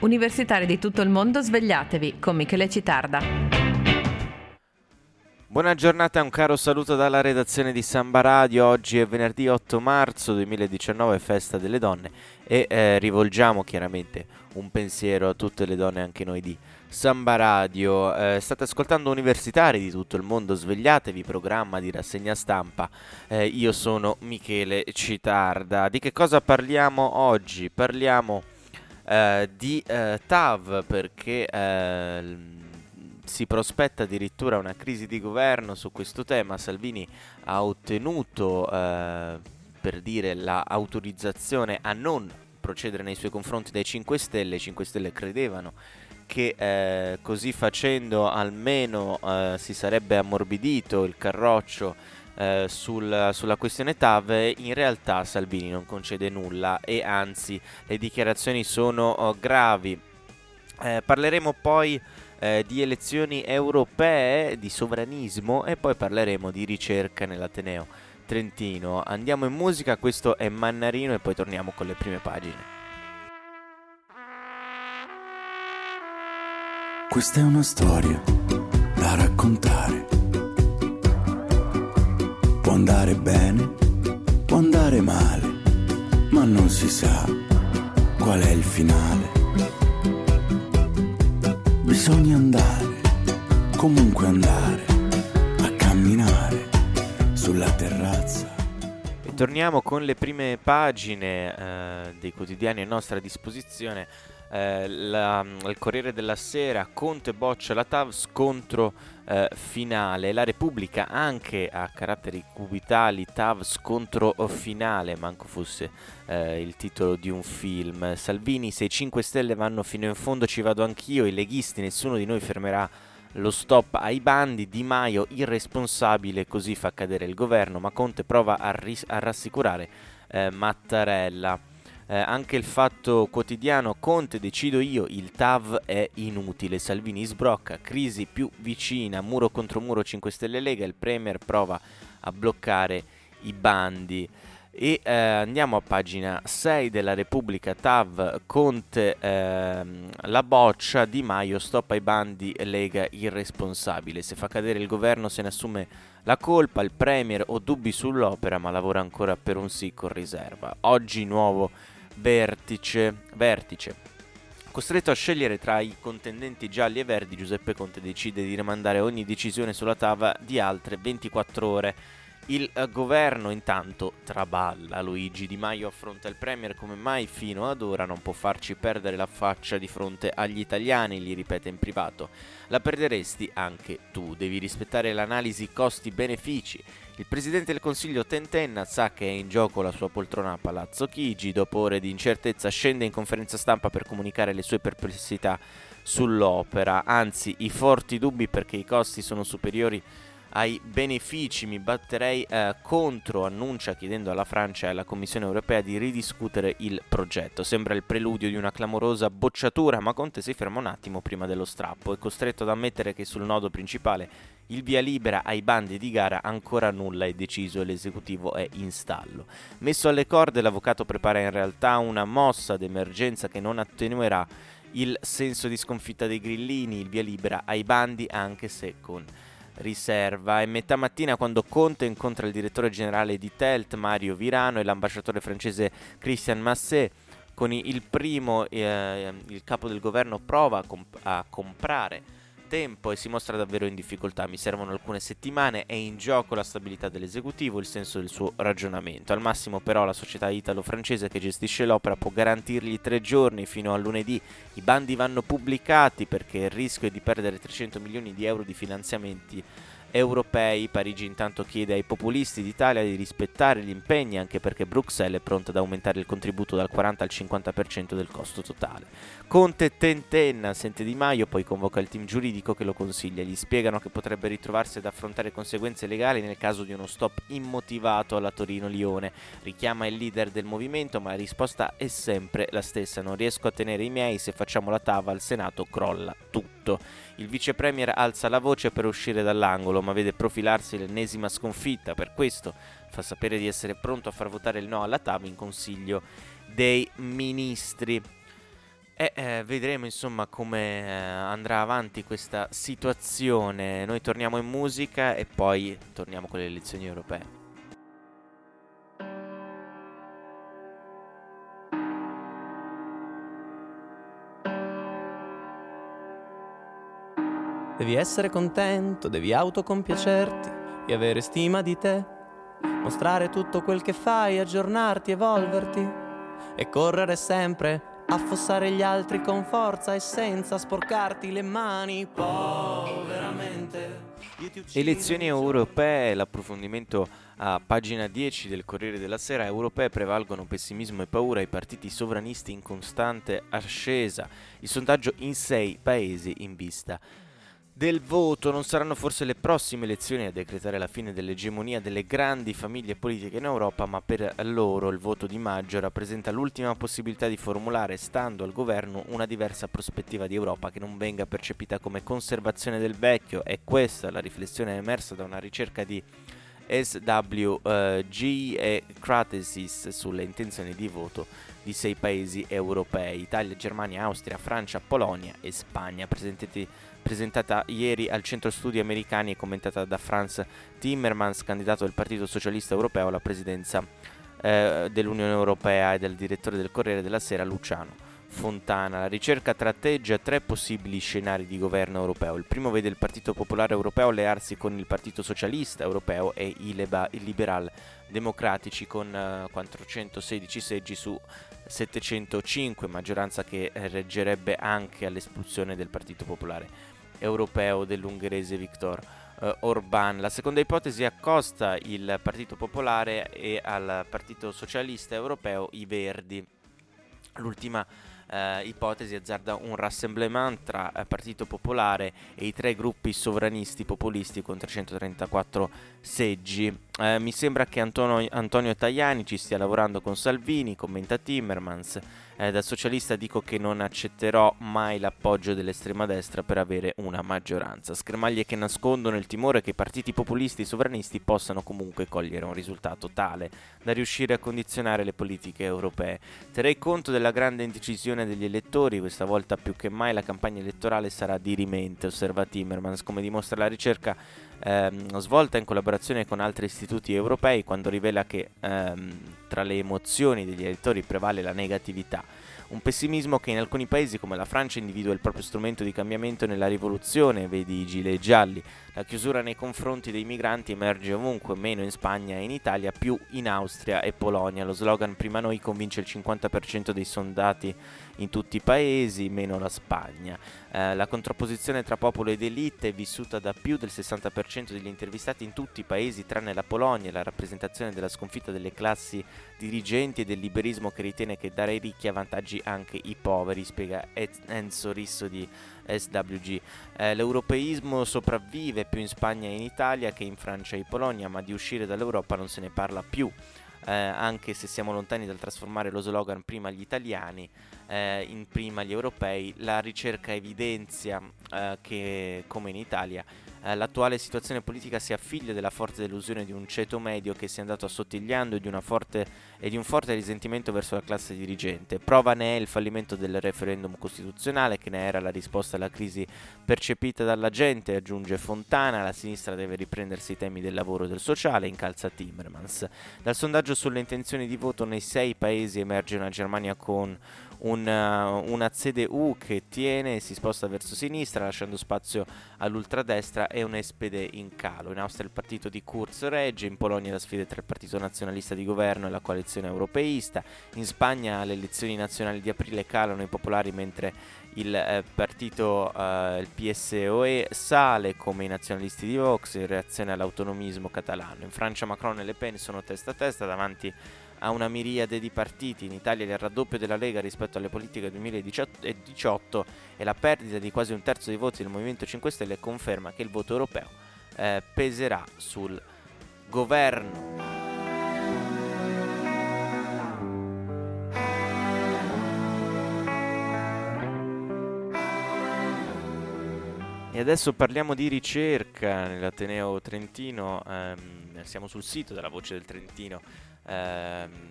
Universitari di tutto il mondo, svegliatevi con Michele Citarda. Buona giornata e un caro saluto dalla redazione di Samba Radio. Oggi è venerdì 8 marzo 2019, festa delle donne e eh, rivolgiamo chiaramente un pensiero a tutte le donne, anche noi di Samba Radio. Eh, state ascoltando universitari di tutto il mondo, svegliatevi, programma di rassegna stampa. Eh, io sono Michele Citarda. Di che cosa parliamo oggi? Parliamo eh, di eh, TAV perché eh, si prospetta addirittura una crisi di governo su questo tema. Salvini ha ottenuto, eh, per dire, l'autorizzazione a non procedere nei suoi confronti dai 5 Stelle. I 5 Stelle credevano che eh, così facendo almeno eh, si sarebbe ammorbidito il carroccio eh, sul, sulla questione TAV, in realtà Salvini non concede nulla e anzi le dichiarazioni sono oh, gravi. Eh, parleremo poi eh, di elezioni europee, di sovranismo e poi parleremo di ricerca nell'Ateneo Trentino. Andiamo in musica, questo è Mannarino e poi torniamo con le prime pagine. Questa è una storia da raccontare Può andare bene, può andare male, ma non si sa qual è il finale. Bisogna andare, comunque andare, a camminare sulla terrazza. E torniamo con le prime pagine eh, dei quotidiani a nostra disposizione. Eh, la, il Corriere della Sera, Conte boccia la TAV, scontro eh, finale. La Repubblica anche a caratteri cubitali, TAV, scontro finale, manco fosse eh, il titolo di un film. Salvini, se i 5 Stelle vanno fino in fondo ci vado anch'io, i leghisti, nessuno di noi fermerà lo stop ai bandi, Di Maio irresponsabile così fa cadere il governo, ma Conte prova a, ris- a rassicurare eh, Mattarella eh, anche il fatto quotidiano Conte decido io, il TAV è inutile, Salvini sbrocca, crisi più vicina, muro contro muro 5 Stelle Lega, il Premier prova a bloccare i bandi. E eh, andiamo a pagina 6 della Repubblica TAV, Conte, ehm, la boccia, Di Maio, stop ai bandi, Lega irresponsabile. Se fa cadere il governo se ne assume la colpa, il Premier ho dubbi sull'opera ma lavora ancora per un sì con riserva. Oggi nuovo vertice, vertice. Costretto a scegliere tra i contendenti gialli e verdi, Giuseppe Conte decide di rimandare ogni decisione sulla tavola di altre 24 ore. Il governo intanto traballa. Luigi Di Maio affronta il Premier come mai fino ad ora non può farci perdere la faccia di fronte agli italiani, gli ripete in privato. La perderesti anche tu, devi rispettare l'analisi costi-benefici. Il presidente del Consiglio Tentenna sa che è in gioco la sua poltrona a Palazzo Chigi, dopo ore di incertezza scende in conferenza stampa per comunicare le sue perplessità sull'opera, anzi i forti dubbi perché i costi sono superiori ai benefici mi batterei eh, contro, annuncia chiedendo alla Francia e alla Commissione europea di ridiscutere il progetto. Sembra il preludio di una clamorosa bocciatura, ma Conte si ferma un attimo prima dello strappo. È costretto ad ammettere che sul nodo principale il via libera ai bandi di gara ancora nulla è deciso e l'esecutivo è in stallo. Messo alle corde, l'avvocato prepara in realtà una mossa d'emergenza che non attenuerà il senso di sconfitta dei grillini, il via libera ai bandi anche se con riserva. È metà mattina quando Conte incontra il direttore generale di Telt, Mario Virano, e l'ambasciatore francese Christian Masset. Con il primo, eh, il capo del governo prova a, comp- a comprare tempo e si mostra davvero in difficoltà. Mi servono alcune settimane, è in gioco la stabilità dell'esecutivo, il senso del suo ragionamento. Al massimo però la società italo-francese che gestisce l'opera può garantirgli tre giorni fino a lunedì. I bandi vanno pubblicati perché il rischio è di perdere 300 milioni di euro di finanziamenti europei. Parigi intanto chiede ai populisti d'Italia di rispettare gli impegni anche perché Bruxelles è pronta ad aumentare il contributo dal 40 al 50% del costo totale. Conte tentenna, sente Di Maio, poi convoca il team giuridico che lo consiglia. Gli spiegano che potrebbe ritrovarsi ad affrontare conseguenze legali nel caso di uno stop immotivato alla Torino-Lione. Richiama il leader del movimento, ma la risposta è sempre la stessa. Non riesco a tenere i miei, se facciamo la tava al Senato crolla tutto. Il vice premier alza la voce per uscire dall'angolo, ma vede profilarsi l'ennesima sconfitta. Per questo fa sapere di essere pronto a far votare il no alla TAV in consiglio dei ministri. E eh, vedremo insomma come eh, andrà avanti questa situazione. Noi torniamo in musica e poi torniamo con le elezioni europee. Devi essere contento, devi autocompiacerti e avere stima di te. Mostrare tutto quel che fai, aggiornarti, evolverti e correre sempre affossare gli altri con forza e senza sporcarti le mani. Poveramente. Elezioni europee, l'approfondimento a pagina 10 del Corriere della Sera, europee prevalgono pessimismo e paura, i partiti sovranisti in costante ascesa, il sondaggio in sei paesi in vista del voto. Non saranno forse le prossime elezioni a decretare la fine dell'egemonia delle grandi famiglie politiche in Europa, ma per loro il voto di maggio rappresenta l'ultima possibilità di formulare, stando al governo, una diversa prospettiva di Europa che non venga percepita come conservazione del vecchio. È questa la riflessione emersa da una ricerca di SWG e Cratesis sulle intenzioni di voto di sei paesi europei, Italia, Germania, Austria, Francia, Polonia e Spagna, presentata ieri al centro studi americani e commentata da Franz Timmermans, candidato del Partito Socialista Europeo alla presidenza eh, dell'Unione Europea e del direttore del Corriere della Sera Luciano. Fontana. La ricerca tratteggia tre possibili scenari di governo europeo. Il primo vede il Partito Popolare Europeo allearsi con il Partito Socialista Europeo e i, leba- i liberal democratici con uh, 416 seggi su 705, maggioranza che reggerebbe anche all'espulsione del Partito Popolare Europeo dell'ungherese Viktor uh, Orban. La seconda ipotesi accosta il Partito Popolare e al Partito Socialista Europeo i Verdi. L'ultima eh, ipotesi azzarda un rassemblement tra eh, Partito Popolare e i tre gruppi sovranisti populisti con 334 seggi. Eh, mi sembra che Antonio, Antonio Tajani ci stia lavorando con Salvini, commenta Timmermans. Eh, da socialista dico che non accetterò mai l'appoggio dell'estrema destra per avere una maggioranza. Schermaglie che nascondono il timore che i partiti populisti sovranisti possano comunque cogliere un risultato tale da riuscire a condizionare le politiche europee. Terrei conto della grande indecisione degli elettori, questa volta più che mai la campagna elettorale sarà dirimente, osserva Timmermans, come dimostra la ricerca ehm, svolta in collaborazione con altri istituti europei quando rivela che ehm, tra le emozioni degli elettori prevale la negatività. Un pessimismo che in alcuni paesi come la Francia individua il proprio strumento di cambiamento nella rivoluzione, vedi i gilet gialli. La chiusura nei confronti dei migranti emerge ovunque, meno in Spagna e in Italia, più in Austria e Polonia. Lo slogan prima noi convince il 50% dei sondati in tutti i paesi, meno la Spagna. Eh, la contrapposizione tra popolo ed elite è vissuta da più del 60% degli intervistati in tutti i paesi, tranne la Polonia, la rappresentazione della sconfitta delle classi dirigenti e del liberismo che ritiene che dare ai ricchi avvantaggi anche i poveri, spiega Enzo Risso di SWG. Eh, l'europeismo sopravvive più in Spagna e in Italia che in Francia e in Polonia, ma di uscire dall'Europa non se ne parla più. Eh, anche se siamo lontani dal trasformare lo slogan prima gli italiani eh, in prima gli europei, la ricerca evidenzia eh, che come in Italia eh, l'attuale situazione politica sia figlia della forte delusione di un ceto medio che si è andato assottigliando e di, forte, e di, un forte risentimento verso la classe dirigente. Prova ne è il fallimento del referendum costituzionale, che ne era la risposta alla crisi percepita dalla gente, aggiunge Fontana. La sinistra deve riprendersi i temi del lavoro e del sociale, incalza Timmermans. Dal sondaggio sulle intenzioni di voto nei sei paesi emerge una Germania con una, una CDU che tiene e si sposta verso sinistra lasciando spazio all'ultradestra e un SPD in calo. In Austria il partito di Kurz regge, in Polonia la sfida tra il partito nazionalista di governo e la coalizione europeista, in Spagna le elezioni nazionali di aprile calano i popolari mentre il eh, partito, eh, il PSOE, sale come i nazionalisti di Vox in reazione all'autonomismo catalano. In Francia Macron e Le Pen sono testa a testa davanti a una miriade di partiti. In Italia il raddoppio della Lega rispetto alle politiche 2018 e la perdita di quasi un terzo dei voti del Movimento 5 Stelle conferma che il voto europeo eh, peserà sul governo. E adesso parliamo di ricerca nell'Ateneo Trentino, ehm, siamo sul sito della Voce del Trentino ehm,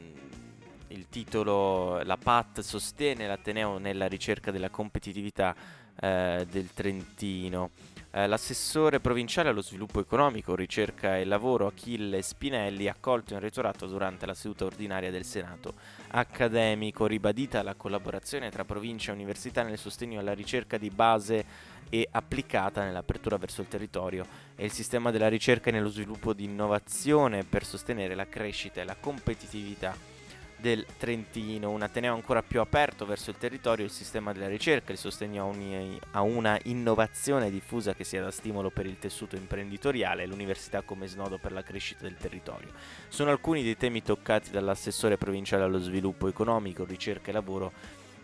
il titolo La PAT sostiene l'Ateneo nella ricerca della competitività eh, del Trentino. Eh, l'assessore provinciale allo sviluppo economico, ricerca e lavoro Achille Spinelli, accolto in retorato durante la seduta ordinaria del Senato accademico, ribadita la collaborazione tra provincia e università nel sostegno alla ricerca di base e applicata nell'apertura verso il territorio e il sistema della ricerca e nello sviluppo di innovazione per sostenere la crescita e la competitività del Trentino, un Ateneo ancora più aperto verso il territorio, il sistema della ricerca, il sostegno a, a, una innovazione diffusa che sia da stimolo per il tessuto imprenditoriale e l'università come snodo per la crescita del territorio. Sono alcuni dei temi toccati dall'assessore provinciale allo sviluppo economico, ricerca e lavoro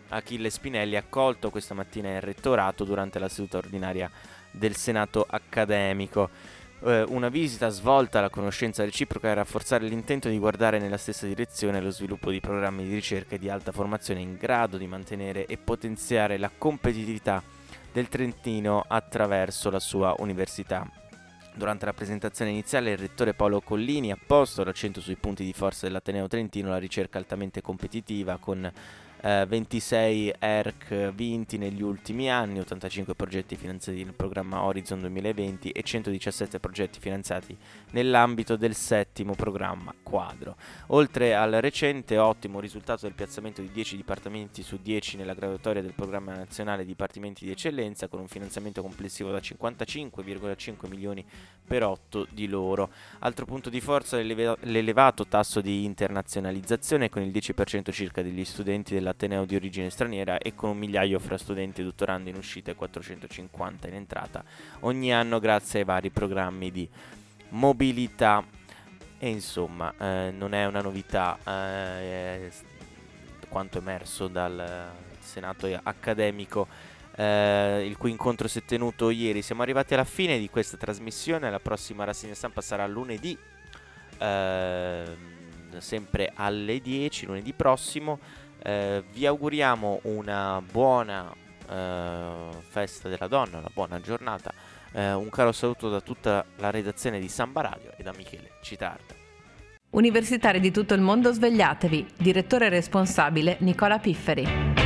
Achille Spinelli, accolto questa mattina in rettorato durante la seduta ordinaria del Senato accademico eh, una visita svolta alla conoscenza reciproca e rafforzare l'intento di guardare nella stessa direzione lo sviluppo di programmi di ricerca e di alta formazione in grado di mantenere e potenziare la competitività del Trentino attraverso la sua università. Durante la presentazione iniziale il rettore Paolo Collini ha posto l'accento sui punti di forza dell'Ateneo Trentino, la ricerca altamente competitiva con eh, 26 ERC vinti negli ultimi anni, 85 progetti finanziati nel programma Horizon 2020 e 117 progetti finanziati nell'ambito del settimo programma quadro. Oltre al recente ottimo risultato del piazzamento di 10 dipartimenti su 10 nella graduatoria del programma nazionale Dipartimenti di Eccellenza con un finanziamento complessivo da 55,5 milioni per 8 di loro. Altro punto di forza l'elevato tasso di internazionalizzazione con il 10% circa degli studenti della Ateneo di origine straniera e con un migliaio fra studenti e dottorandi in uscita e 450 in entrata ogni anno grazie ai vari programmi di mobilità. E insomma, eh, non è una novità eh, quanto emerso dal Senato accademico. Eh, il cui incontro si è tenuto ieri. Siamo arrivati alla fine di questa trasmissione. La prossima rassegna stampa sarà lunedì, eh, sempre alle 10, lunedì prossimo. Eh, vi auguriamo una buona eh, festa della donna, una buona giornata. Eh, un caro saluto da tutta la redazione di Samba Radio e da Michele Citarda. Universitari di tutto il mondo svegliatevi. Direttore responsabile Nicola Pifferi.